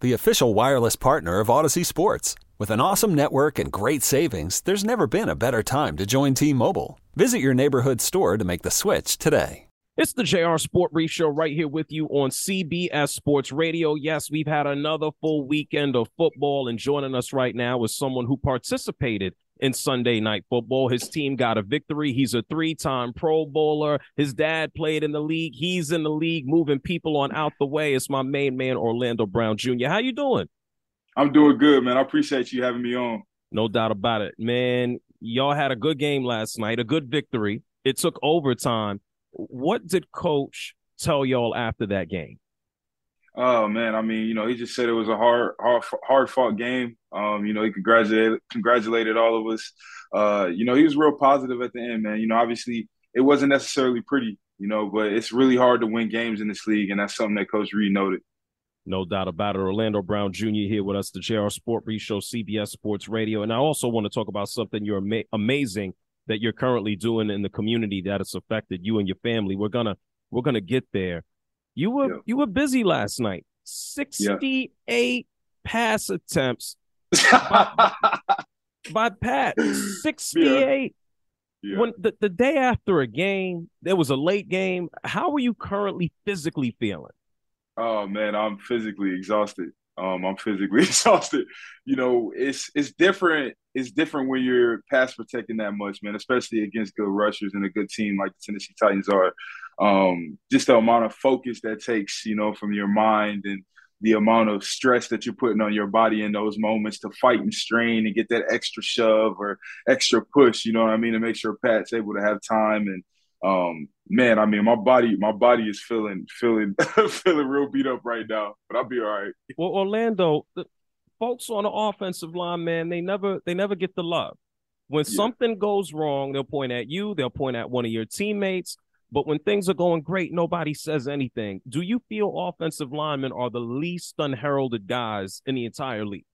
the official wireless partner of Audacy Sports. With an awesome network and great savings, there's never been a better time to join T Mobile. Visit your neighborhood store to make the switch today. It's the JR Sport Brief Show right here with you on CBS Sports Radio. Yes, we've had another full weekend of football, and joining us right now is someone who participated in Sunday Night Football. His team got a victory. He's a three time Pro Bowler. His dad played in the league. He's in the league, moving people on out the way. It's my main man, Orlando Brown Jr. How you doing? I'm doing good, man. I appreciate you having me on. No doubt about it, man. Y'all had a good game last night, a good victory. It took overtime what did coach tell y'all after that game? Oh man, I mean, you know, he just said it was a hard, hard, hard fought game. Um, you know, he congratulated congratulated all of us. Uh, you know, he was real positive at the end, man. You know, obviously it wasn't necessarily pretty, you know, but it's really hard to win games in this league, and that's something that Coach Reid noted. No doubt about it. Orlando Brown Jr. here with us, the JR Sport Brief Show, CBS Sports Radio. And I also want to talk about something you're ama- amazing that you're currently doing in the community that has affected you and your family. We're gonna we're gonna get there. You were yeah. you were busy last night. 68 yeah. pass attempts by, by, Pat. 68. Yeah. When the, the day after a game, there was a late game. How are you currently physically feeling? Oh man, I'm physically exhausted. Um, I'm physically exhausted. You know, it's it's different. It's different when you're pass protecting that much, man. Especially against good rushers and a good team like the Tennessee Titans are. Um, just the amount of focus that takes, you know, from your mind and the amount of stress that you're putting on your body in those moments to fight and strain and get that extra shove or extra push. You know what I mean? To make sure Pat's able to have time and um, man, I mean, my body, my body is feeling, feeling, feeling real beat up right now, but I'll be all right. Well, Orlando, the folks on the offensive line, man, they never, they never get the love. When yeah. something goes wrong, they'll point at you, they'll point at one of your teammates. But when things are going great, nobody says anything. Do you feel offensive linemen are the least unheralded guys in the entire league?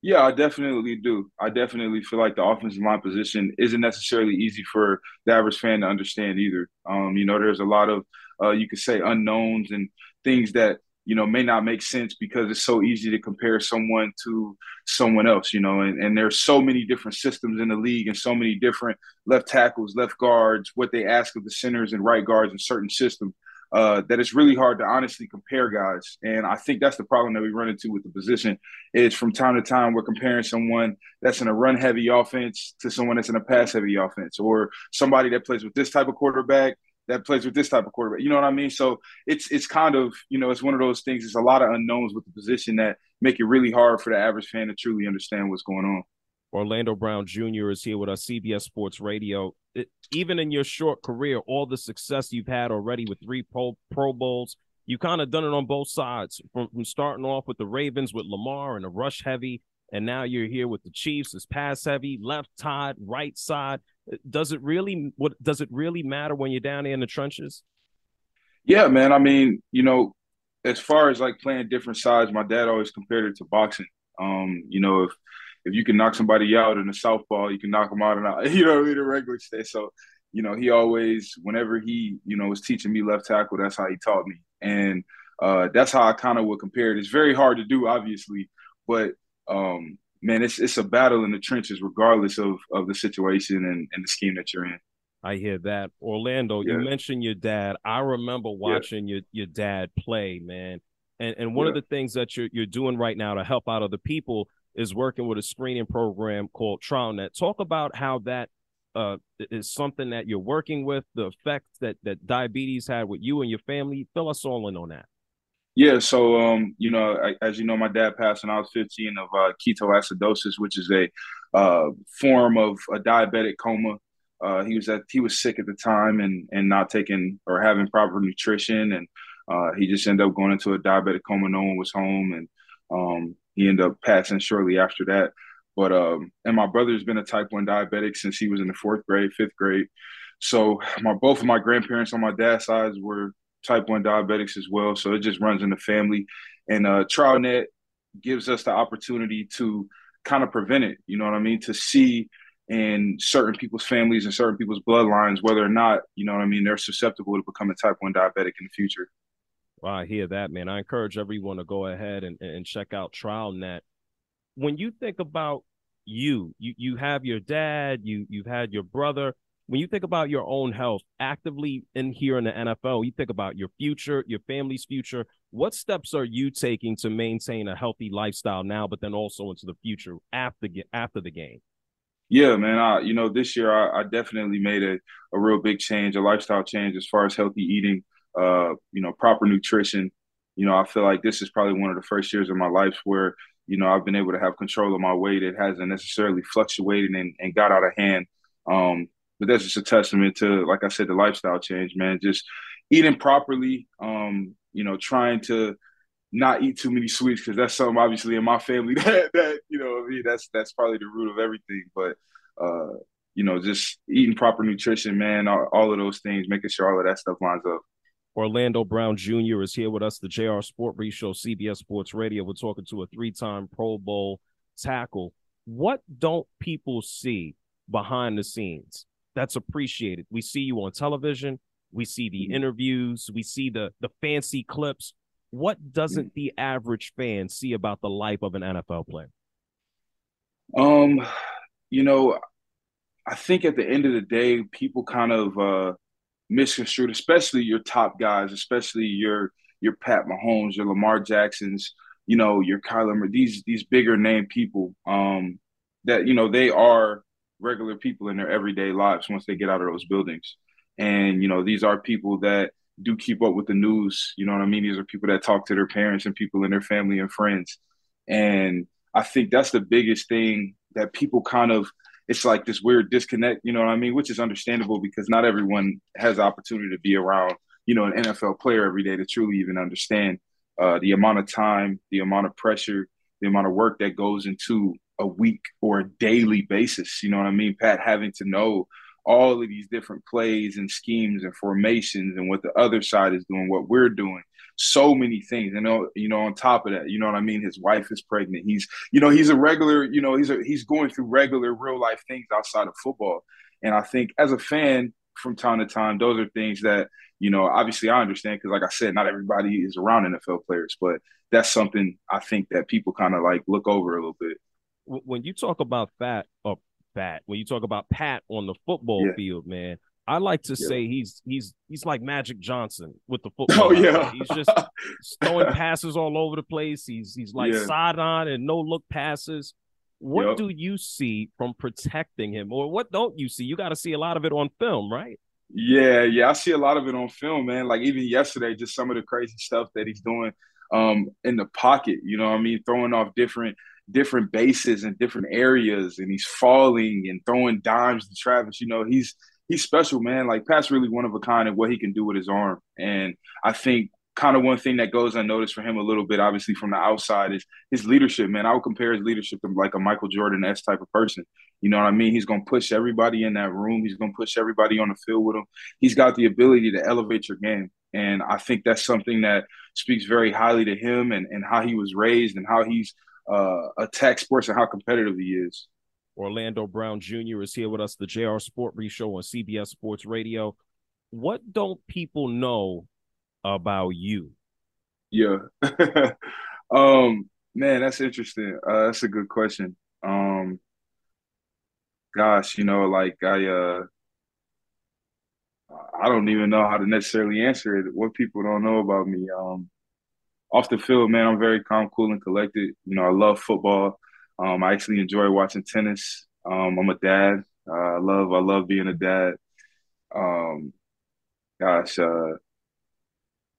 Yeah, I definitely do. I definitely feel like the offensive line position isn't necessarily easy for the average fan to understand either. Um, you know, there's a lot of uh, you could say unknowns and things that you know may not make sense because it's so easy to compare someone to someone else. You know, and, and there's so many different systems in the league and so many different left tackles, left guards, what they ask of the centers and right guards in certain systems uh, that it's really hard to honestly compare guys. And I think that's the problem that we run into with the position is from time to time we're comparing someone that's in a run heavy offense to someone that's in a pass heavy offense or somebody that plays with this type of quarterback that plays with this type of quarterback. You know what I mean? So it's it's kind of, you know, it's one of those things, it's a lot of unknowns with the position that make it really hard for the average fan to truly understand what's going on. Orlando Brown Jr. is here with us, CBS Sports Radio. It, even in your short career, all the success you've had already with three Pro, Pro Bowls, you kind of done it on both sides from, from starting off with the Ravens with Lamar and the rush heavy, and now you're here with the Chiefs as pass heavy, left side, right side. Does it really what does it really matter when you're down there in the trenches? Yeah, man. I mean, you know, as far as like playing different sides, my dad always compared it to boxing. Um, you know, if if you can knock somebody out in a southpaw, you can knock them out and out, you know, in a regular state. So, you know, he always, whenever he, you know, was teaching me left tackle, that's how he taught me. And uh, that's how I kind of would compare it. It's very hard to do, obviously, but um, man, it's it's a battle in the trenches, regardless of of the situation and, and the scheme that you're in. I hear that. Orlando, yeah. you mentioned your dad. I remember watching yeah. your, your dad play, man. And and one yeah. of the things that you're you're doing right now to help out other people is working with a screening program called TrialNet. Talk about how that uh, is something that you're working with, the effects that that diabetes had with you and your family. Fill us all in on that. Yeah, so um, you know, I, as you know, my dad passed when I was 15 of uh, ketoacidosis, which is a uh, form of a diabetic coma. Uh, he was at he was sick at the time and and not taking or having proper nutrition, and uh, he just ended up going into a diabetic coma. No one was home, and um, he ended up passing shortly after that. But um, and my brother's been a type one diabetic since he was in the fourth grade, fifth grade. So my both of my grandparents on my dad's side were type one diabetics as well. So it just runs in the family, and uh, TrialNet gives us the opportunity to kind of prevent it. You know what I mean? To see in certain people's families and certain people's bloodlines whether or not you know what I mean they're susceptible to becoming type one diabetic in the future. Well, I hear that, man. I encourage everyone to go ahead and, and check out TrialNet. When you think about you, you you have your dad, you you've had your brother. When you think about your own health, actively in here in the NFL, you think about your future, your family's future. What steps are you taking to maintain a healthy lifestyle now, but then also into the future after after the game? Yeah, man. I, you know, this year I, I definitely made a, a real big change, a lifestyle change as far as healthy eating uh, you know, proper nutrition. You know, I feel like this is probably one of the first years of my life where, you know, I've been able to have control of my weight. It hasn't necessarily fluctuated and, and got out of hand. Um, but that's just a testament to, like I said, the lifestyle change, man. Just eating properly, um, you know, trying to not eat too many sweets because that's something obviously in my family that, that you know, I mean, that's that's probably the root of everything. But uh, you know, just eating proper nutrition, man, all, all of those things, making sure all of that stuff lines up. Orlando Brown Jr. is here with us, the JR Sport Brief Show, CBS Sports Radio. We're talking to a three time Pro Bowl tackle. What don't people see behind the scenes that's appreciated? We see you on television, we see the mm-hmm. interviews, we see the, the fancy clips. What doesn't mm-hmm. the average fan see about the life of an NFL player? Um, you know, I think at the end of the day, people kind of uh misconstrued, especially your top guys, especially your your Pat Mahomes, your Lamar Jacksons, you know, your Kyler, these these bigger name people, um, that you know they are regular people in their everyday lives once they get out of those buildings, and you know these are people that do keep up with the news. You know what I mean? These are people that talk to their parents and people in their family and friends, and I think that's the biggest thing that people kind of it's like this weird disconnect, you know what I mean? Which is understandable because not everyone has the opportunity to be around, you know, an NFL player every day to truly even understand uh, the amount of time, the amount of pressure, the amount of work that goes into a week or a daily basis. You know what I mean? Pat having to know all of these different plays and schemes and formations and what the other side is doing, what we're doing so many things. And uh, you know, on top of that, you know what I mean. His wife is pregnant. He's, you know, he's a regular. You know, he's a, he's going through regular real life things outside of football. And I think as a fan, from time to time, those are things that you know. Obviously, I understand because, like I said, not everybody is around NFL players, but that's something I think that people kind of like look over a little bit. When you talk about fat or fat, when you talk about Pat on the football yeah. field, man, I like to yeah. say he's he's he's like Magic Johnson with the oh, football. Oh yeah, he's just throwing passes all over the place. He's he's like yeah. sideline and no look passes. What yep. do you see from protecting him, or what don't you see? You got to see a lot of it on film, right? Yeah, yeah, I see a lot of it on film, man. Like even yesterday, just some of the crazy stuff that he's doing um, in the pocket. You know, I mean, throwing off different different bases and different areas, and he's falling and throwing dimes to Travis. You know, he's he's special, man. Like Pat's really one of a kind of what he can do with his arm. And I think kind of one thing that goes unnoticed for him a little bit, obviously from the outside, is his leadership, man. I would compare his leadership to like a Michael Jordan S type of person. You know what I mean? He's gonna push everybody in that room. He's gonna push everybody on the field with him. He's got the ability to elevate your game. And I think that's something that speaks very highly to him and, and how he was raised and how he's uh, attacked sports and how competitive he is. Orlando Brown Jr. is here with us, the JR Sport Brief Show on CBS Sports Radio. What don't people know about you? Yeah. um, man, that's interesting. Uh, that's a good question. Um, gosh, you know, like I, uh, I don't even know how to necessarily answer it. What people don't know about me. Um, off the field, man, I'm very calm, cool, and collected. You know, I love football. Um, I actually enjoy watching tennis. Um, I'm a dad. Uh, I love I love being a dad. Um, gosh, uh,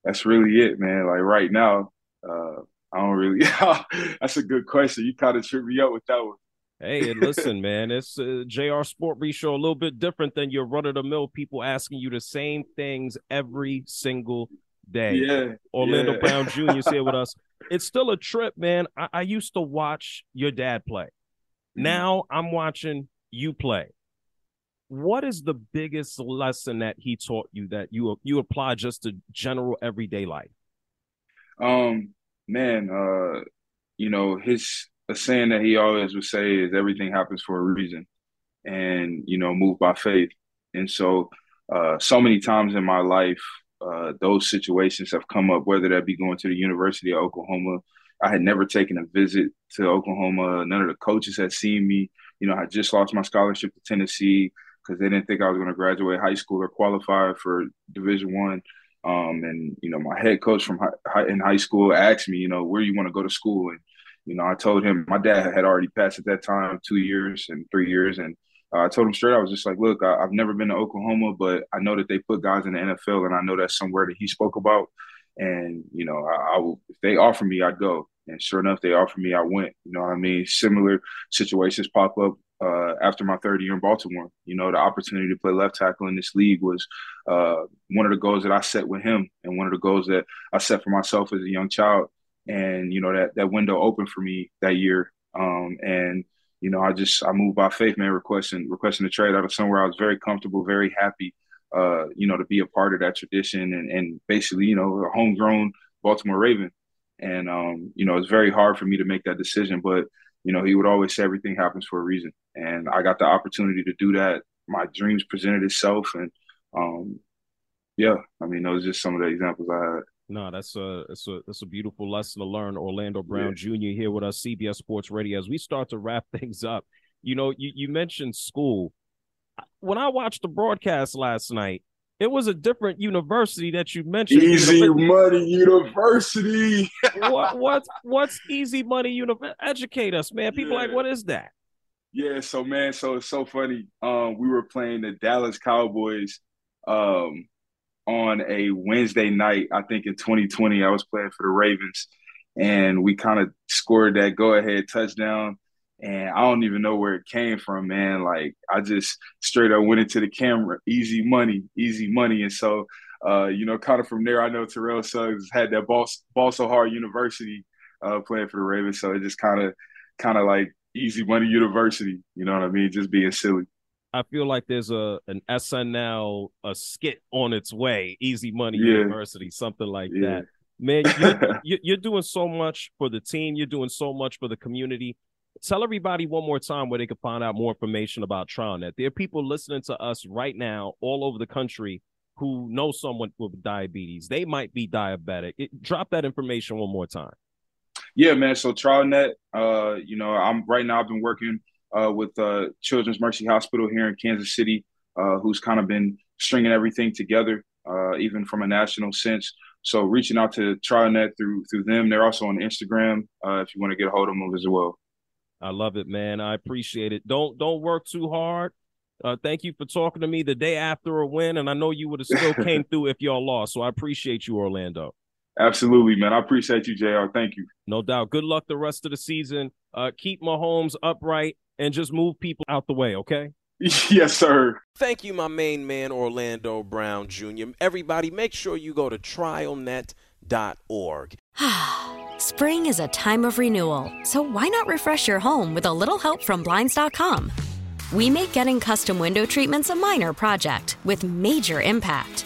that's really it, man. Like right now, uh, I don't really. that's a good question. You kind of tripped me up with that one. Hey, and listen, man, it's uh, JR Sport Show a little bit different than your run of the mill people asking you the same things every single day. Yeah. Orlando yeah. Brown Jr. is here with us. It's still a trip, man. I, I used to watch your dad play. Mm-hmm. Now I'm watching you play. What is the biggest lesson that he taught you that you you apply just to general everyday life? Um, man, uh, you know, his a saying that he always would say is everything happens for a reason and you know move by faith. And so uh, so many times in my life uh, those situations have come up whether that be going to the university of oklahoma. I had never taken a visit to oklahoma. None of the coaches had seen me. You know i just lost my scholarship to tennessee because they didn't think i was going to graduate high school or qualify for division one um, and you know my head coach from high, in high school asked me you know where you want to go to school and you know, I told him my dad had already passed at that time, two years and three years, and uh, I told him straight. I was just like, look, I, have never been to Oklahoma, but I know that they put guys in the NFL, and I know that's somewhere that he spoke about. And you know, I, I will, if they offer me, I'd go. And sure enough, they offered me, I went. You know what I mean? Similar situations pop up uh, after my third year in Baltimore. You know, the opportunity to play left tackle in this league was uh, one of the goals that I set with him, and one of the goals that I set for myself as a young child and you know that that window opened for me that year. Um, and you know, I just I moved by faith, man, requesting requesting a trade out of somewhere I was very comfortable, very happy. Uh, you know, to be a part of that tradition and and basically, you know, a homegrown Baltimore Raven. And um, you know, it's very hard for me to make that decision, but you know, he would always say everything happens for a reason. And I got the opportunity to do that. My dreams presented itself and um, yeah, I mean, those are just some of the examples I had. No, that's a that's a that's a beautiful lesson to learn. Orlando Brown yeah. Jr. here with us, CBS Sports Radio. As we start to wrap things up, you know, you, you mentioned school. When I watched the broadcast last night, it was a different university that you mentioned. Easy Money University. what what what's Easy Money University? Educate us, man. People yeah. like, what is that? Yeah, so man, so it's so funny. Um, we were playing the Dallas Cowboys. Um, on a Wednesday night, I think in 2020, I was playing for the Ravens, and we kind of scored that go ahead touchdown. And I don't even know where it came from, man. Like I just straight up went into the camera, easy money, easy money. And so, uh, you know, kind of from there, I know Terrell Suggs had that ball, ball so hard university uh, playing for the Ravens. So it just kind of, kind of like easy money university. You know what I mean? Just being silly. I feel like there's a an SNL a skit on its way, Easy Money yeah. University, something like yeah. that. Man, you're, you're doing so much for the team. You're doing so much for the community. Tell everybody one more time where they can find out more information about TrialNet. There are people listening to us right now all over the country who know someone with diabetes. They might be diabetic. It, drop that information one more time. Yeah, man. So TrialNet, uh, you know, I'm right now. I've been working uh, with uh, Children's Mercy Hospital here in Kansas City, uh, who's kind of been stringing everything together, uh, even from a national sense. So reaching out to TrialNet through through them. They're also on Instagram uh, if you want to get a hold of them as well. I love it, man. I appreciate it. Don't don't work too hard. Uh, thank you for talking to me the day after a win, and I know you would have still came through if y'all lost. So I appreciate you, Orlando. Absolutely, man. I appreciate you, Jr. Thank you. No doubt. Good luck the rest of the season. Uh, keep Mahomes upright and just move people out the way, okay? yes, sir. Thank you, my main man, Orlando Brown Jr. Everybody, make sure you go to trialnet.org. Spring is a time of renewal, so why not refresh your home with a little help from Blinds.com? We make getting custom window treatments a minor project with major impact.